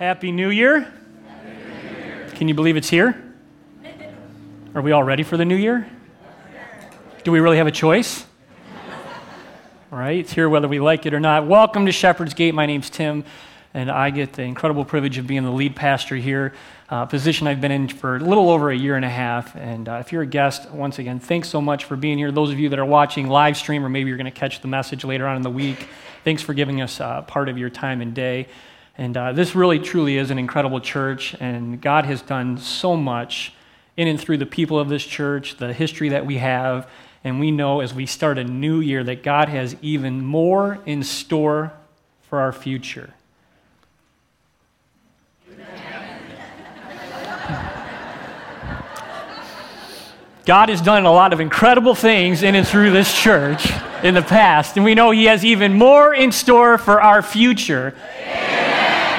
Happy New Year. Can you believe it's here? Are we all ready for the new year? Do we really have a choice? Right, it's here whether we like it or not. Welcome to Shepherd's Gate. My name's Tim, and I get the incredible privilege of being the lead pastor here, a position I've been in for a little over a year and a half. And uh, if you're a guest, once again, thanks so much for being here. Those of you that are watching live stream, or maybe you're going to catch the message later on in the week, thanks for giving us uh, part of your time and day. And uh, this really, truly is an incredible church, and God has done so much in and through the people of this church, the history that we have. And we know as we start a new year that God has even more in store for our future. God has done a lot of incredible things in and through this church in the past, and we know He has even more in store for our future.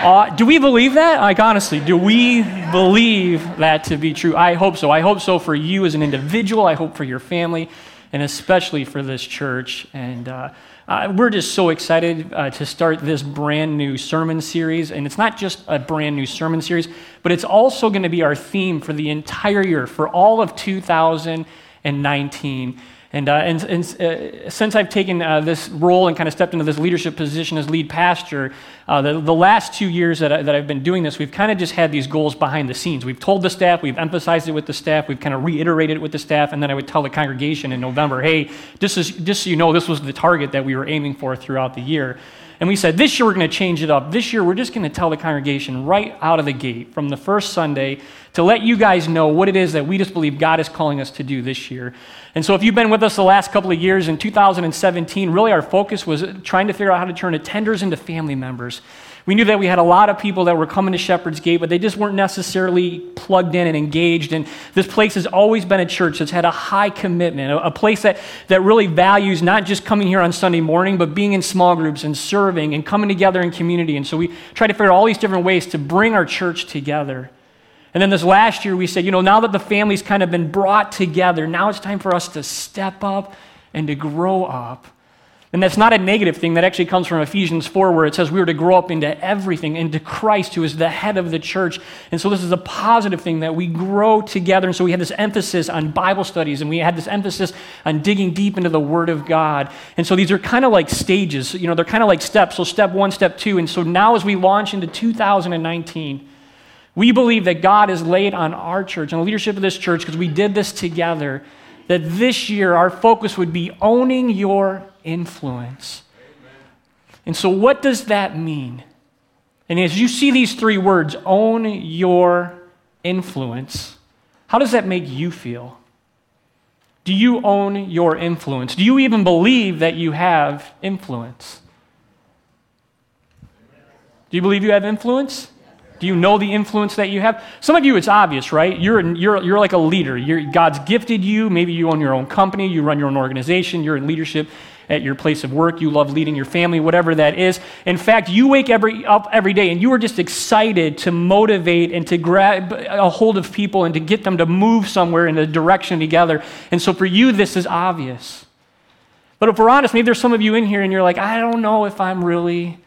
Uh, do we believe that? Like, honestly, do we believe that to be true? I hope so. I hope so for you as an individual. I hope for your family, and especially for this church. And uh, uh, we're just so excited uh, to start this brand new sermon series. And it's not just a brand new sermon series, but it's also going to be our theme for the entire year, for all of 2019. And, uh, and, and uh, since I've taken uh, this role and kind of stepped into this leadership position as lead pastor, uh, the, the last two years that, I, that I've been doing this, we've kind of just had these goals behind the scenes. We've told the staff, we've emphasized it with the staff, we've kind of reiterated it with the staff, and then I would tell the congregation in November, hey, just, as, just so you know, this was the target that we were aiming for throughout the year. And we said, this year we're going to change it up. This year we're just going to tell the congregation right out of the gate from the first Sunday to let you guys know what it is that we just believe God is calling us to do this year. And so if you've been with us the last couple of years, in 2017, really our focus was trying to figure out how to turn attenders into family members. We knew that we had a lot of people that were coming to Shepherd's Gate, but they just weren't necessarily plugged in and engaged. And this place has always been a church that's had a high commitment, a, place that, that really values not just coming here on Sunday morning, but being in small groups and serving and coming together in community. And so we tried to figure out all these different ways to bring our church together. And then this last year, we said, you know, now that the family's kind of been brought together, now it's time for us to step up and to grow up and that's not a negative thing. That actually comes from Ephesians 4, where it says we are to grow up into everything, into Christ, who is the head of the church. And so this is a positive thing that we grow together. And so we had this emphasis on Bible studies, and we had this emphasis on digging deep into the Word of God. And so these are kind of like stages, you know, they're kind of like steps. So step one, step two. And so now as we launch into 2019, we believe that God has laid on our church and the leadership of this church, because we did this together, that this year our focus would be owning your influence. And so, what does that mean? And as you see these three words, own your influence, how does that make you feel? Do you own your influence? Do you even believe that you have influence? Do you believe you have influence? Do you know the influence that you have? Some of you, it's obvious, right? You're, you're, you're like a leader. You're, God's gifted you. Maybe you own your own company, you run your own organization, you're in leadership at your place of work, you love leading your family, whatever that is. In fact, you wake every, up every day and you are just excited to motivate and to grab a hold of people and to get them to move somewhere in a direction together. And so for you, this is obvious. But if we're honest, maybe there's some of you in here and you're like, I don't know if I'm really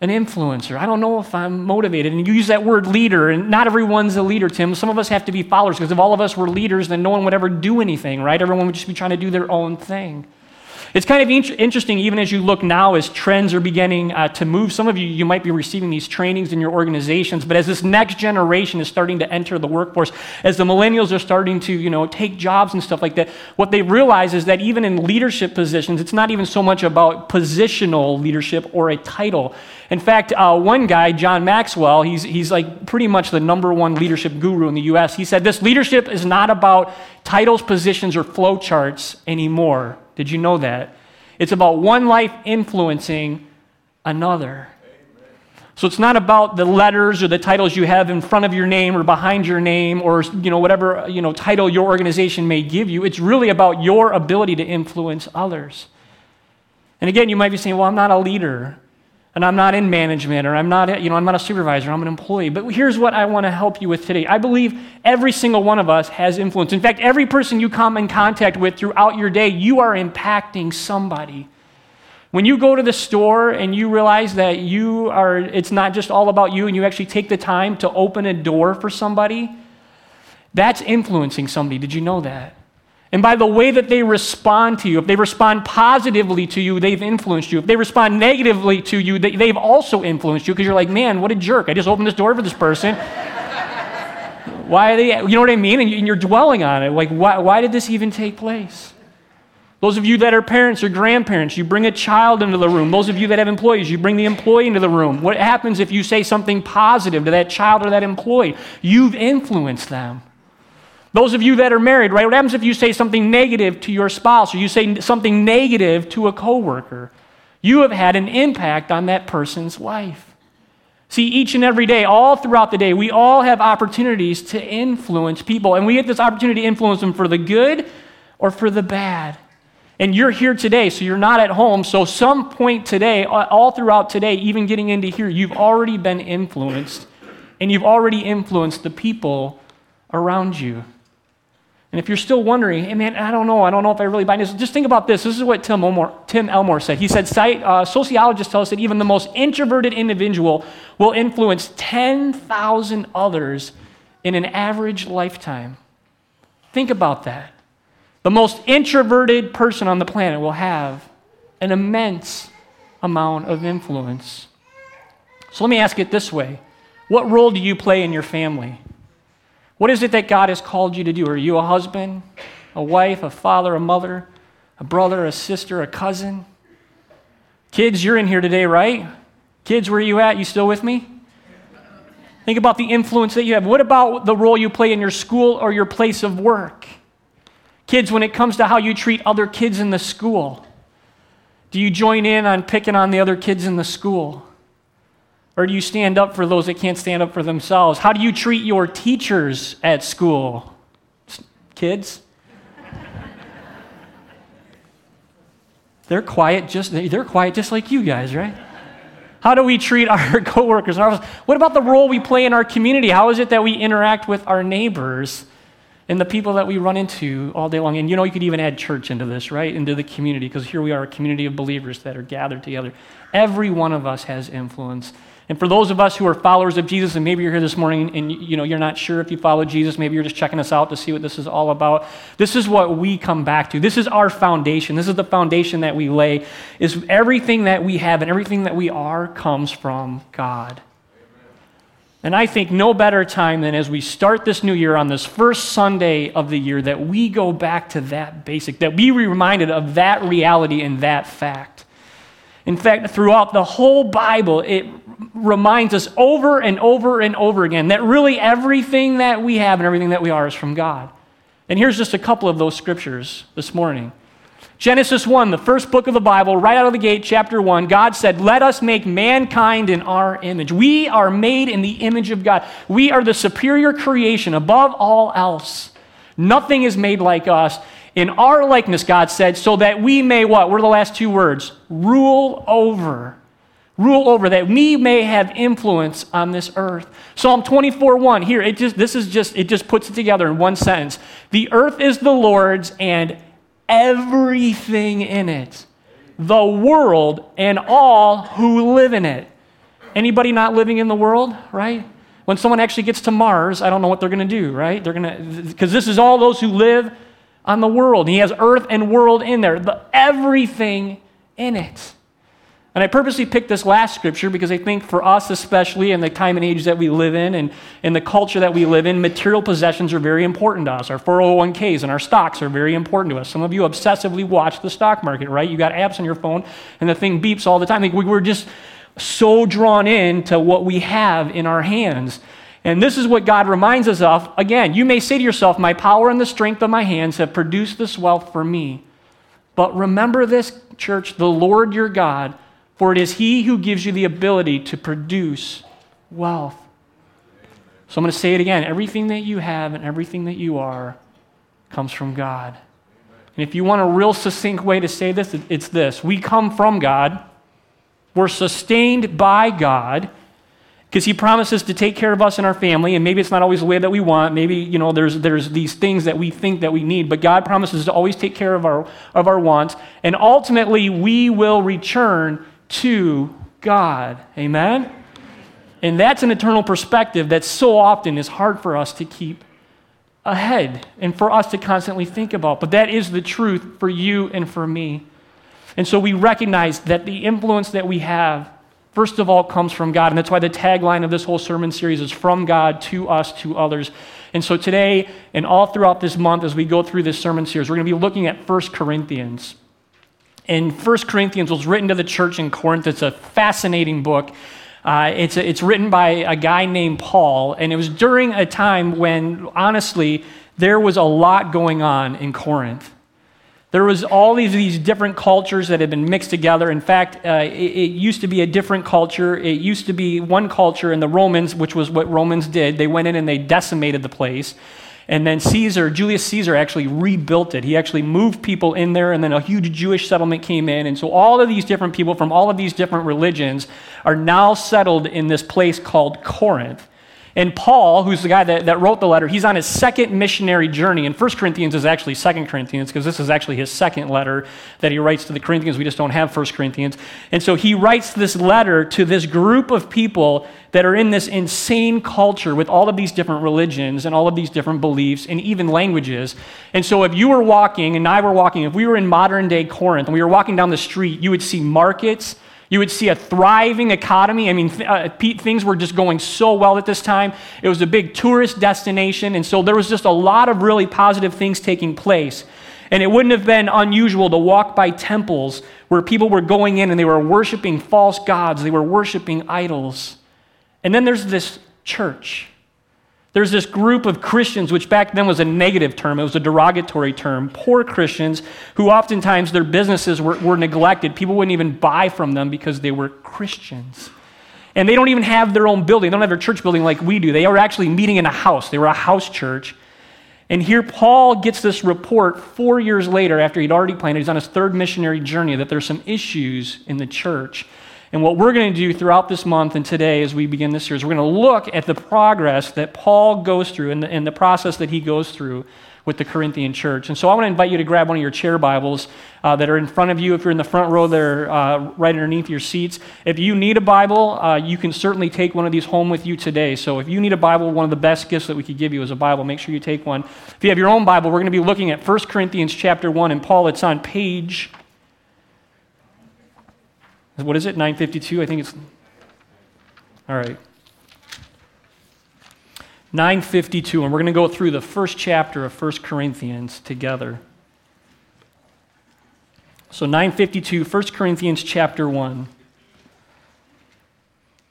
an influencer. I don't know if I'm motivated. And you use that word leader, and not everyone's a leader, Tim. Some of us have to be followers because if all of us were leaders, then no one would ever do anything, right? Everyone would just be trying to do their own thing. It's kind of interesting, even as you look now, as trends are beginning uh, to move. Some of you, you might be receiving these trainings in your organizations, but as this next generation is starting to enter the workforce, as the millennials are starting to, you know, take jobs and stuff like that, what they realize is that even in leadership positions, it's not even so much about positional leadership or a title. In fact, uh, one guy, John Maxwell, he's, he's like pretty much the number one leadership guru in the U.S. He said, This leadership is not about titles, positions, or flowcharts anymore. Did you know that? It's about one life influencing another. So it's not about the letters or the titles you have in front of your name or behind your name or you know whatever you know title your organization may give you. It's really about your ability to influence others. And again, you might be saying, "Well, I'm not a leader." And I'm not in management or I'm not, you know, I'm not a supervisor, I'm an employee. But here's what I want to help you with today. I believe every single one of us has influence. In fact, every person you come in contact with throughout your day, you are impacting somebody. When you go to the store and you realize that you are, it's not just all about you and you actually take the time to open a door for somebody, that's influencing somebody. Did you know that? And by the way that they respond to you, if they respond positively to you, they've influenced you. If they respond negatively to you, they, have also influenced you because you're like, man, what a jerk. I just opened this door for this person. why are they, you know what I mean? And you're dwelling on it. Like, why, why did this even take place? Those of you that are parents or grandparents, you bring a child into the room. Those of you that have employees, you bring the employee into the room. What happens if you say something positive to that child or that employee? You've influenced them. Those of you that are married, right? What happens if you say something negative to your spouse or you say something negative to a coworker? You have had an impact on that person's life. See, each and every day, all throughout the day, we all have opportunities to influence people, and we get this opportunity to influence them for the good or for the bad. And you're here today, so you're not at home. So, some point today, all throughout today, even getting into here, you've already been influenced, and you've already influenced the people around you. And if you're still wondering, hey man, I don't know, I don't know if I really buy this, just think about this. This is what Tim Elmore, Tim Elmore said. He said, uh, sociologists tell us that even the most introverted individual will influence 10,000 others in an average lifetime. Think about that. The most introverted person on the planet will have an immense amount of influence. So let me ask it this way What role do you play in your family? What is it that God has called you to do? Are you a husband, a wife, a father, a mother, a brother, a sister, a cousin? Kids, you're in here today, right? Kids, where are you at? You still with me? Think about the influence that you have. What about the role you play in your school or your place of work? Kids, when it comes to how you treat other kids in the school, do you join in on picking on the other kids in the school? Or do you stand up for those that can't stand up for themselves? How do you treat your teachers at school? Kids? they're quiet just they're quiet just like you guys, right? How do we treat our coworkers? What about the role we play in our community? How is it that we interact with our neighbors and the people that we run into all day long? And you know, you could even add church into this, right? Into the community, because here we are, a community of believers that are gathered together. Every one of us has influence. And for those of us who are followers of Jesus, and maybe you're here this morning and you know you're not sure if you follow Jesus, maybe you're just checking us out to see what this is all about. This is what we come back to. This is our foundation. This is the foundation that we lay. Is everything that we have and everything that we are comes from God. And I think no better time than as we start this new year on this first Sunday of the year that we go back to that basic, that we be reminded of that reality and that fact. In fact, throughout the whole Bible, it reminds us over and over and over again that really everything that we have and everything that we are is from God. And here's just a couple of those scriptures this morning. Genesis 1, the first book of the Bible, right out of the gate, chapter 1, God said, Let us make mankind in our image. We are made in the image of God. We are the superior creation above all else. Nothing is made like us. In our likeness, God said, so that we may what? What are the last two words? Rule over. Rule over that we may have influence on this earth. Psalm 24 1 here it just this is just it just puts it together in one sentence. The earth is the lord's and everything in it. The world and all who live in it. Anybody not living in the world right? When someone actually gets to mars i don't know what they're going to do right? They're going to because this is all those who live on the world he has earth and world in there the everything in it and I purposely picked this last scripture because I think for us, especially in the time and age that we live in and in the culture that we live in, material possessions are very important to us. Our 401ks and our stocks are very important to us. Some of you obsessively watch the stock market, right? You got apps on your phone and the thing beeps all the time. Like we're just so drawn in to what we have in our hands. And this is what God reminds us of. Again, you may say to yourself, My power and the strength of my hands have produced this wealth for me. But remember this, church the Lord your God for it is He who gives you the ability to produce wealth. So I'm going to say it again everything that you have and everything that you are comes from God. And if you want a real succinct way to say this, it's this We come from God, we're sustained by God, because he promises to take care of us and our family and maybe it's not always the way that we want. Maybe you know there's there's these things that we think that we need but god promises to always take care of our of our wants and ultimately we will return to god. Amen? And that's an eternal perspective that so often is hard for us to keep ahead and for us to constantly think about but that is the truth for you and for me. And so we recognize that the influence that we have first of all, comes from God. And that's why the tagline of this whole sermon series is from God to us, to others. And so today, and all throughout this month, as we go through this sermon series, we're going to be looking at 1 Corinthians. And 1 Corinthians was written to the church in Corinth. It's a fascinating book. Uh, it's, a, it's written by a guy named Paul, and it was during a time when, honestly, there was a lot going on in Corinth. There was all these, these different cultures that had been mixed together. In fact, uh, it, it, used to be a different culture. It used to be one culture, and the Romans, which was what Romans did, they went in and they decimated the place. And then Caesar, Julius Caesar, actually rebuilt it. He actually moved people in there, and then a huge Jewish settlement came in. And so all of these different people from all of these different religions are now settled in this place called Corinth. And Paul, who's the guy that, that wrote the letter, he's on his second missionary journey. And 1 Corinthians is actually 2 Corinthians, because this is actually his second letter that he writes to the Corinthians. We just don't have 1 Corinthians. And so he writes this letter to this group of people that are in this insane culture with all of these different religions and all of these different beliefs and even languages. And so if you were walking and I were walking, if we were in modern day Corinth and we were walking down the street, you would see markets you would see a thriving economy. I mean, th- uh, things were just going so well at this time. It was a big tourist destination, and so there was just a lot of really positive things taking place. And it wouldn't have been unusual to walk by temples where people were going in and they were worshiping false gods, they were worshiping idols. And then there's this church there's this group of Christians, which back then was a negative term, it was a derogatory term, poor Christians who oftentimes their businesses were, were neglected. People wouldn't even buy from them because they were Christians. And they don't even have their own building. They don't have their church building like we do. They are actually meeting in a house. They were a house church. And here Paul gets this report four years later after he'd already planted. He's on his third missionary journey that there's some issues in the church. And what we're going to do throughout this month and today as we begin this series, we're going to look at the progress that Paul goes through and the, and the process that he goes through with the Corinthian church. And so I want to invite you to grab one of your chair Bibles uh, that are in front of you. If you're in the front row, they're uh, right underneath your seats. If you need a Bible, uh, you can certainly take one of these home with you today. So if you need a Bible, one of the best gifts that we could give you is a Bible. Make sure you take one. If you have your own Bible, we're going to be looking at 1 Corinthians chapter 1. And Paul, it's on page what is it? 952? I think it's. All right. 952, and we're going to go through the first chapter of 1 Corinthians together. So 952, 1 Corinthians chapter 1.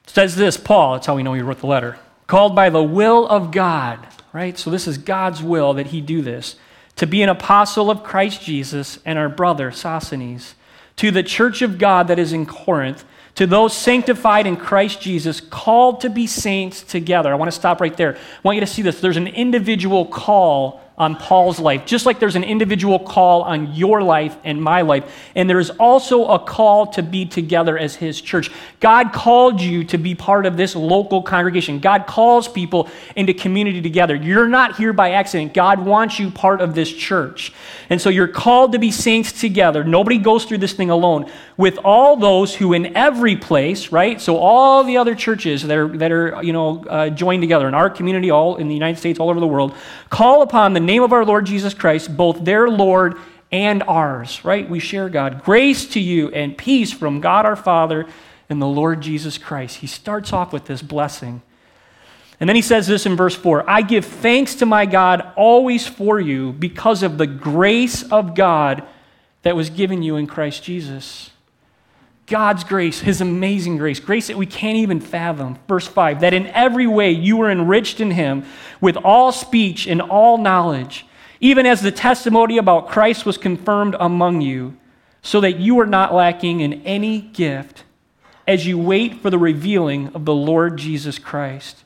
It says this, Paul, that's how we know he wrote the letter, called by the will of God, right? So this is God's will that he do this, to be an apostle of Christ Jesus and our brother Sosthenes to the church of God that is in Corinth, to those sanctified in Christ Jesus, called to be saints together. I want to stop right there. I want you to see this. There's an individual call on Paul's life, just like there's an individual call on your life and my life. And there is also a call to be together as his church. God called you to be part of this local congregation. God calls people into community together. You're not here by accident. God wants you part of this church. And so you're called to be saints together. Nobody goes through this thing alone. With all those who in every place, right? So all the other churches that are, that are you know, uh, joined together in our community, all in the United States, all over the world, call upon the name of our Lord Jesus Christ, both their Lord and ours, right? We share God. Grace to you and peace from God our Father and the Lord Jesus Christ. He starts off with this blessing. And then he says this in verse 4 I give thanks to my God always for you because of the grace of God that was given you in Christ Jesus. God's grace, His amazing grace, grace that we can't even fathom. Verse 5 that in every way you were enriched in Him with all speech and all knowledge, even as the testimony about Christ was confirmed among you, so that you are not lacking in any gift as you wait for the revealing of the Lord Jesus Christ.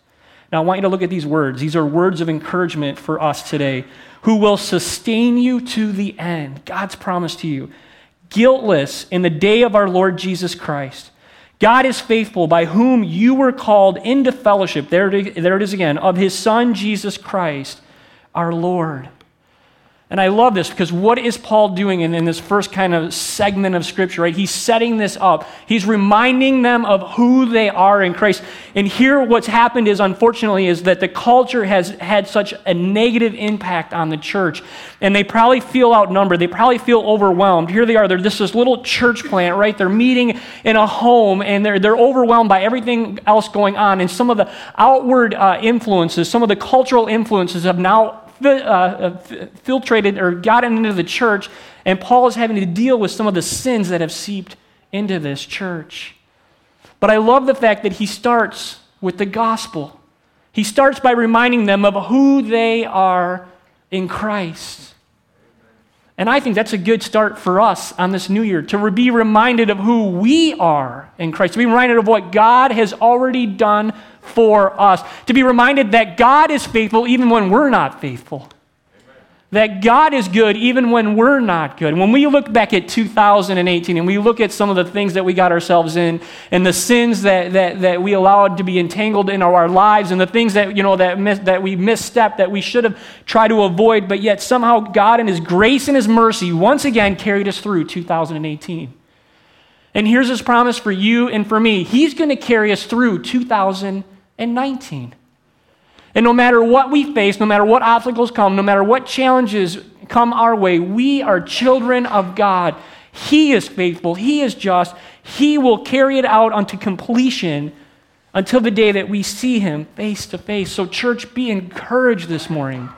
Now, I want you to look at these words. These are words of encouragement for us today. Who will sustain you to the end? God's promise to you guiltless in the day of our Lord Jesus Christ. God is faithful, by whom you were called into fellowship, there it is again, of his Son, Jesus Christ, our Lord. And I love this because what is Paul doing in, in, this first kind of segment of Scripture, right? He's setting this up. He's reminding them of who they are in Christ. And here, what's happened is, unfortunately, is that the culture has had such a negative impact on the church. And they probably feel outnumbered. They probably feel overwhelmed. Here they are. They're just this little church plant, right? They're meeting in a home and they're, they're overwhelmed by everything else going on. And some of the outward uh, influences, some of the cultural influences have now uh, uh filtrated or gotten into the church, and Paul is having to deal with some of the sins that have seeped into this church. But I love the fact that he starts with the gospel. He starts by reminding them of who they are in Christ. And I think that's a good start for us on this new year to be reminded of who we are in Christ, to be reminded of what God has already done for us. To be reminded that God is faithful even when we're not faithful. That God is good even when we're not good. When we look back at 2018 and we look at some of the things that we got ourselves in and the sins that, that, that we allowed to be entangled in our lives and the things that, you know, that, that we misstepped that we should have tried to avoid, but yet somehow God in His grace and His mercy once again carried us through 2018. And here's His promise for you and for me He's going to carry us through 2019 and no matter what we face, no matter what obstacles come, no matter what challenges come our way, we are children of God. He is faithful, He is just, He will carry it out unto completion until the day that we see Him face to face. So, church, be encouraged this morning.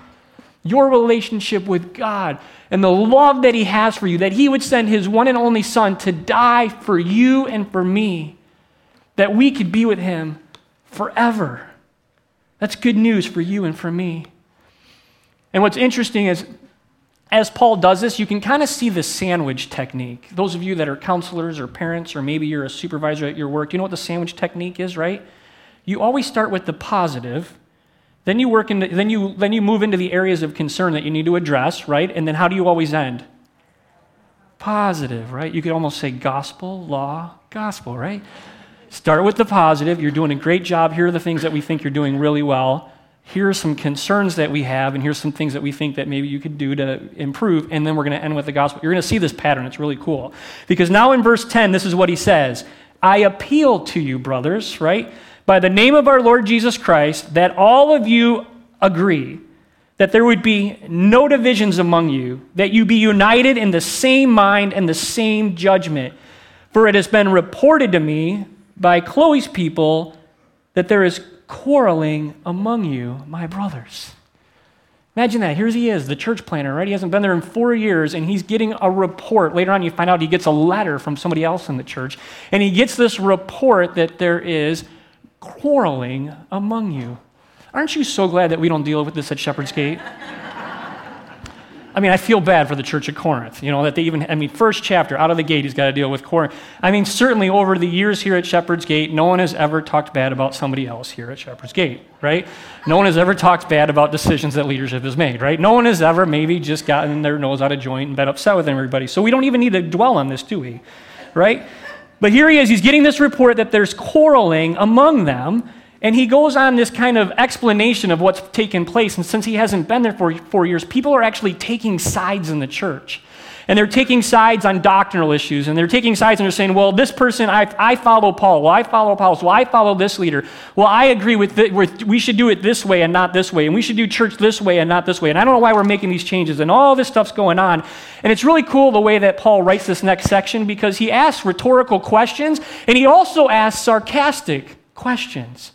Your relationship with God and the love that He has for you, that He would send His one and only Son to die for you and for me, that we could be with Him forever. That's good news for you and for me. And what's interesting is, as Paul does this, you can kind of see the sandwich technique. Those of you that are counselors or parents, or maybe you're a supervisor at your work, you know what the sandwich technique is, right? You always start with the positive, then you work into, then you then you move into the areas of concern that you need to address, right? And then how do you always end? Positive, right? You could almost say gospel, law, gospel, right? Start with the positive. You're doing a great job. Here are the things that we think you're doing really well. Here are some concerns that we have, and here's some things that we think that maybe you could do to improve. And then we're going to end with the gospel. You're going to see this pattern. It's really cool. Because now in verse 10, this is what he says I appeal to you, brothers, right? By the name of our Lord Jesus Christ, that all of you agree that there would be no divisions among you, that you be united in the same mind and the same judgment. For it has been reported to me by Chloe's people that there is quarreling among you, my brothers. Imagine that. Here he is, the church planner, right? He hasn't been there in four years, and he's getting a report. Later on, you find out he gets a letter from somebody else in the church, and he gets this report that there is quarreling among you. Aren't you so glad that we don't deal with this at Shepherd's Gate? I mean, I feel bad for the church at Corinth, you know, that they even, I mean, first chapter, out of the gate, he's got to deal with Corinth. I mean, certainly over the years here at Shepherd's Gate, no one has ever talked bad about somebody else here at Shepherd's Gate, right? No one has ever talked bad about decisions that leadership has made, right? No one has ever maybe just gotten their nose out of joint and been upset with everybody. So we don't even need to dwell on this, do we? Right? But here he is, he's getting this report that there's quarreling among them. And he goes on this kind of explanation of what's taken place. And since he hasn't been there for four years, people are actually taking sides in the church. And they're taking sides on doctrinal issues. And they're taking sides and they're saying, well, this person, I, I follow Paul. Well, I follow Apollos. Well, I follow this leader. Well, I agree with, the, with we should do it this way and not this way. And we should do church this way and not this way. And I don't know why we're making these changes. And all this stuff's going on. And it's really cool the way that Paul writes this next section because he asks rhetorical questions and he also asks sarcastic questions.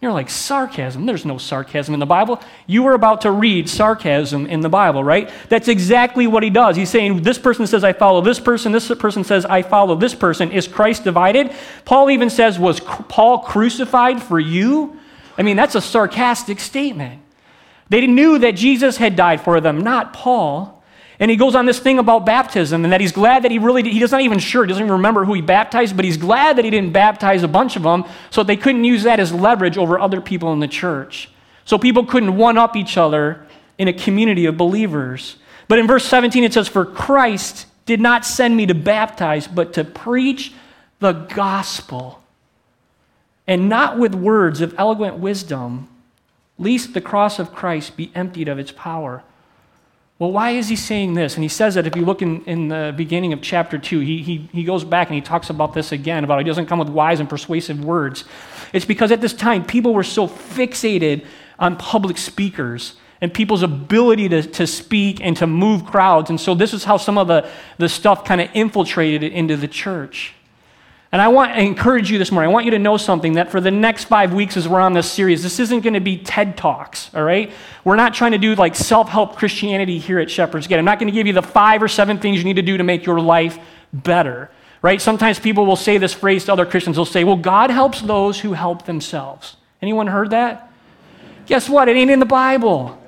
You're like, sarcasm? There's no sarcasm in the Bible. You were about to read sarcasm in the Bible, right? That's exactly what he does. He's saying, this person says, I follow this person. This person says, I follow this person. Is Christ divided? Paul even says, Was Paul crucified for you? I mean, that's a sarcastic statement. They knew that Jesus had died for them, not Paul. And he goes on this thing about baptism and that he's glad that he really, he doesn't even sure, he doesn't even remember who he baptized, but he's glad that he didn't baptize a bunch of them so they couldn't use that as leverage over other people in the church. So people couldn't one up each other in a community of believers. But in verse 17 it says, For Christ did not send me to baptize, but to preach the gospel, and not with words of eloquent wisdom, lest the cross of Christ be emptied of its power. Well, why is he saying this? And he says that if you look in, in the beginning of chapter 2, he, he, he goes back and he talks about this again about he doesn't come with wise and persuasive words. It's because at this time, people were so fixated on public speakers and people's ability to, to speak and to move crowds. And so this is how some of the, the stuff kind of infiltrated into the church. And I want to encourage you this morning. I want you to know something that for the next five weeks as we're on this series, this isn't going to be TED Talks, all right? We're not trying to do like self help Christianity here at Shepherd's Gate. I'm not going to give you the five or seven things you need to do to make your life better, right? Sometimes people will say this phrase to other Christians. They'll say, well, God helps those who help themselves. Anyone heard that? Guess what? It ain't in the Bible.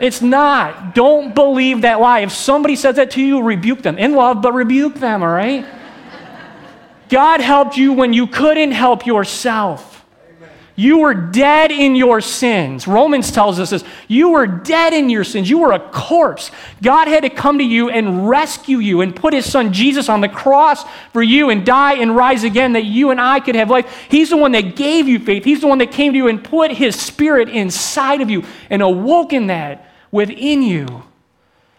It's not. Don't believe that lie. If somebody says that to you, rebuke them in love, but rebuke them, all right? God helped you when you couldn't help yourself. You were dead in your sins. Romans tells us this. You were dead in your sins. You were a corpse. God had to come to you and rescue you and put his son Jesus on the cross for you and die and rise again that you and I could have life. He's the one that gave you faith. He's the one that came to you and put his spirit inside of you and awoken that within you.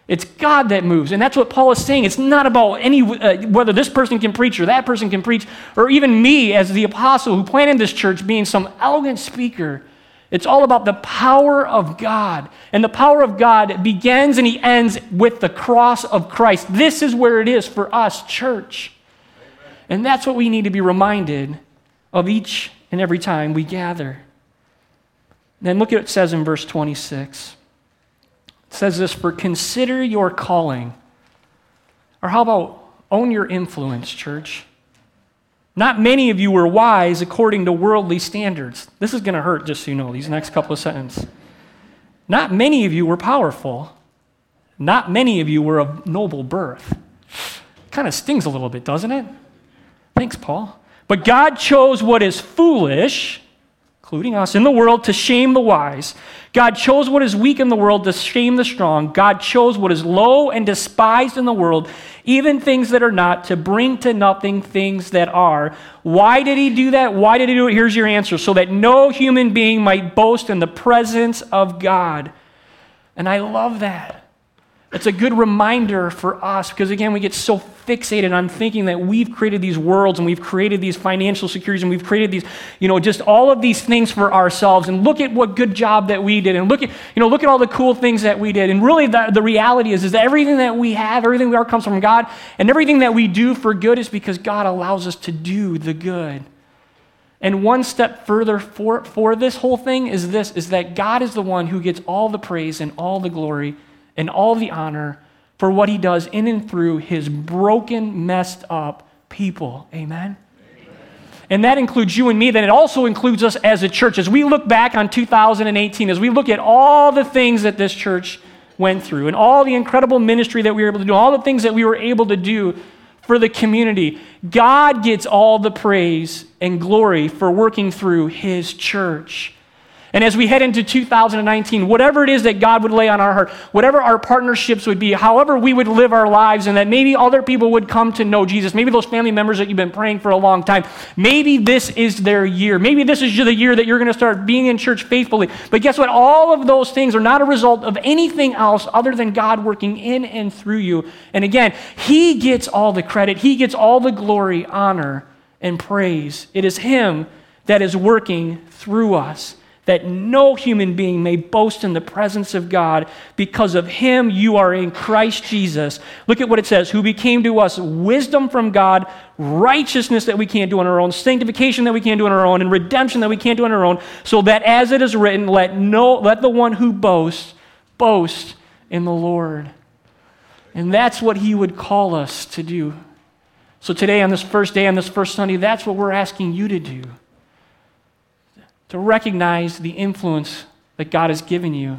It's God that moves. And that's what Paul is saying. It's not about any, uh, whether this person can preach or that person can preach, or even me as the apostle who planted this church being some elegant speaker. It's all about the power of God. And the power of God begins and he ends with the cross of Christ. This is where it is for us, church. And that's what we need to be reminded of each and every time we gather. Then look at what it says in verse 26. Says this for consider your calling. Or how about own your influence, church? Not many of you were wise according to worldly standards. This is going to hurt, just so you know, these next couple of sentences. Not many of you were powerful. Not many of you were of noble birth. Kind of stings a little bit, doesn't it? Thanks, Paul. But God chose what is foolish including us, in the world to shame the wise. God chose what is weak in the world to shame the strong. God chose what is low and despised in the world, even things that are not, to bring to nothing things that are. Why did he do that? Why did he do it? Here's your answer so that no human being might boast in the presence of God. And I love that. It's a good reminder for us because, again, we get so fixated on thinking that we've created these worlds and we've created these financial securities and we've created these, you know, just all of these things for ourselves. And look at what good job that we did. And look at, you know, look at all the cool things that we did. And really, the, the reality is, is that everything that we have, everything we are comes from God. And everything that we do for good is because God allows us to do the good. And one step further for, for this whole thing is this is that God is the one who gets all the praise and all the glory and all the honor for what he does in and through his broken, messed up people. Amen? And that includes you and me. Then it also includes us as a church. As we look back on 2018, as we look at all the things that this church went through and all the incredible ministry that we were able to do, all the things that we were able to do for the community, God gets all the praise and glory for working through his church. And as we head into 2019, whatever it is that God would lay on our heart, whatever our partnerships would be, however we would live our lives, and that maybe other people would come to know Jesus, maybe those family members that you've been praying for a long time, maybe this is their year. Maybe this is the year that you're going to start being in church faithfully. But guess what? All of those things are not a result of anything else other than God working in and through you. And again, He gets all the credit, He gets all the glory, honor, and praise. It is Him that is working through us that no human being may boast in the presence of God. Because of him, you are in Christ Jesus. Look at what it says who became to us wisdom from God, righteousness that we can't do on our own, sanctification that we can't do on our own, and redemption that we can't do on our own, so that as it is written, let, no, let the one who boasts boast in the Lord. And that's what he would call us to do. So today, on this first day, on this first Sunday, that's what we're asking you to do to recognize the influence that God has given you.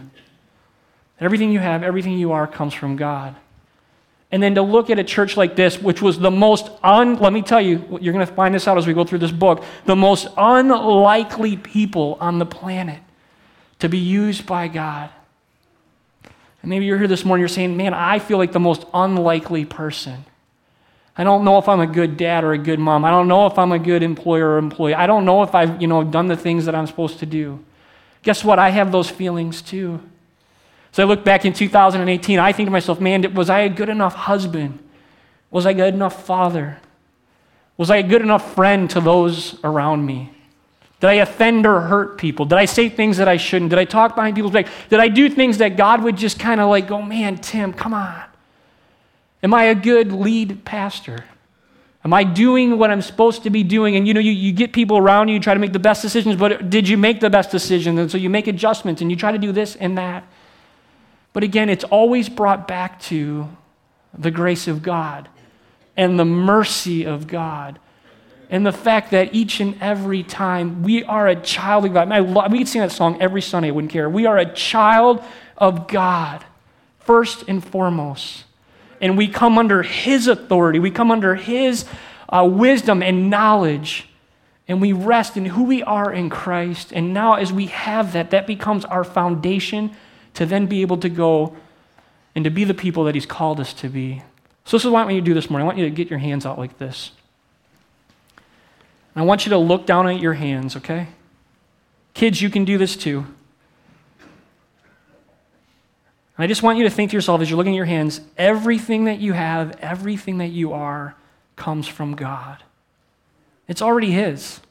Everything you have, everything you are comes from God. And then to look at a church like this, which was the most un, let me tell you, you're going to find this out as we go through this book, the most unlikely people on the planet to be used by God. And maybe you're here this morning, you're saying, man, I feel like the most unlikely person. I don't know if I'm a good dad or a good mom. I don't know if I'm a good employer or employee. I don't know if I've, you know, done the things that I'm supposed to do. Guess what? I have those feelings too. So I look back in 2018, I think to myself, man, was I a good enough husband? Was I a good enough father? Was I a good enough friend to those around me? Did I offend or hurt people? Did I say things that I shouldn't? Did I talk behind people's back? Did I do things that God would just kind of like go, man, Tim, come on. Am I a good lead pastor? Am I doing what I'm supposed to be doing? And you know, you, you get people around you, you try to make the best decisions, but did you make the best decisions? And so you make adjustments and you try to do this and that. But again, it's always brought back to the grace of God and the mercy of God and the fact that each and every time we are a child of God. I we could sing that song every Sunday, I wouldn't care. We are a child of God, first and foremost. And we come under His authority, we come under His uh, wisdom and knowledge, and we rest in who we are in Christ. And now, as we have that, that becomes our foundation to then be able to go and to be the people that He's called us to be. So, this is what I want you to do this morning. I want you to get your hands out like this. And I want you to look down at your hands, okay? Kids, you can do this too. And I just want you to think to yourself as you're looking at your hands everything that you have, everything that you are, comes from God. It's already His.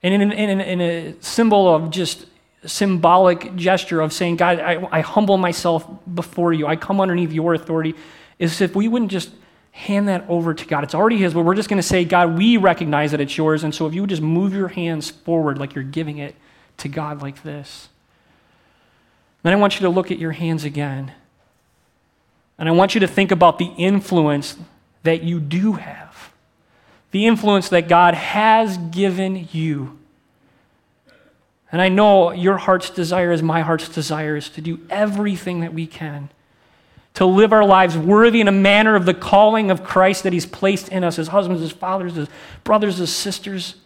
And in, in, in a symbol of just symbolic gesture of saying, God, I, I humble myself before you, I come underneath your authority, is if we wouldn't just hand that over to God. It's already His, but we're just going to say, God, we recognize that it's yours. And so if you would just move your hands forward like you're giving it to God like this. Then I want you to look at your hands again. And I want you to think about the influence that you do have, the influence that God has given you. And I know your heart's desire is my heart's desire is to do everything that we can to live our lives worthy in a manner of the calling of Christ that He's placed in us as husbands, as fathers, as brothers, as sisters,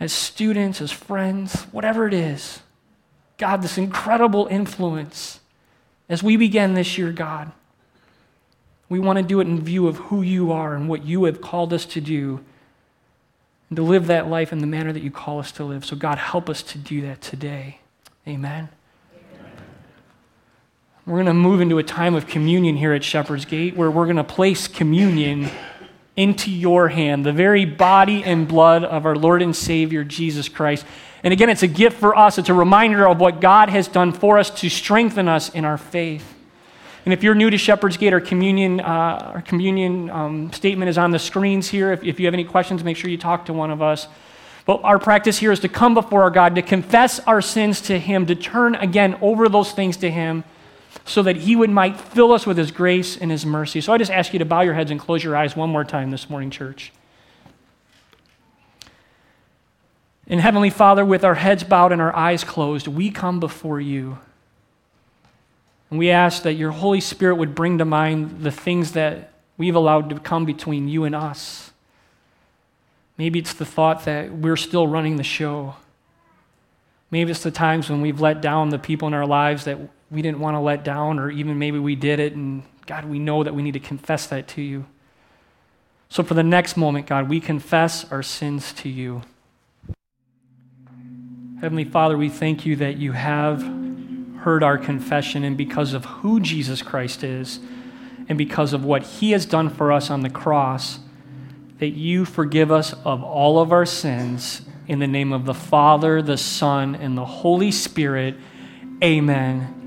as students, as friends, whatever it is. God, this incredible influence as we begin this year, God. We want to do it in view of who you are and what you have called us to do and to live that life in the manner that you call us to live. So, God, help us to do that today. Amen. We're going to move into a time of communion here at Shepherd's Gate where we're going to place communion into your hand, the very body and blood of our Lord and Savior Jesus Christ. And again, it's a gift for us. It's a reminder of what God has done for us to strengthen us in our faith. And if you're new to Shepherd's Gate, our communion, uh, our communion um, statement is on the screens here. If, if you have any questions, make sure you talk to one of us. But our practice here is to come before our God, to confess our sins to Him, to turn again over those things to Him so that He would might fill us with His grace and His mercy. So I just ask you to bow your heads and close your eyes one more time this morning, church. And Heavenly Father, with our heads bowed and our eyes closed, we come before you. And we ask that your Holy Spirit would bring to mind the things that we've allowed to come between you and us. Maybe it's the thought that we're still running the show. Maybe it's the times when we've let down the people in our lives that we didn't want to let down, or even maybe we did it, and God, we know that we need to confess that to you. So for the next moment, God, we confess our sins to you. Heavenly Father, we thank you that you have heard our confession, and because of who Jesus Christ is, and because of what he has done for us on the cross, that you forgive us of all of our sins in the name of the Father, the Son, and the Holy Spirit. Amen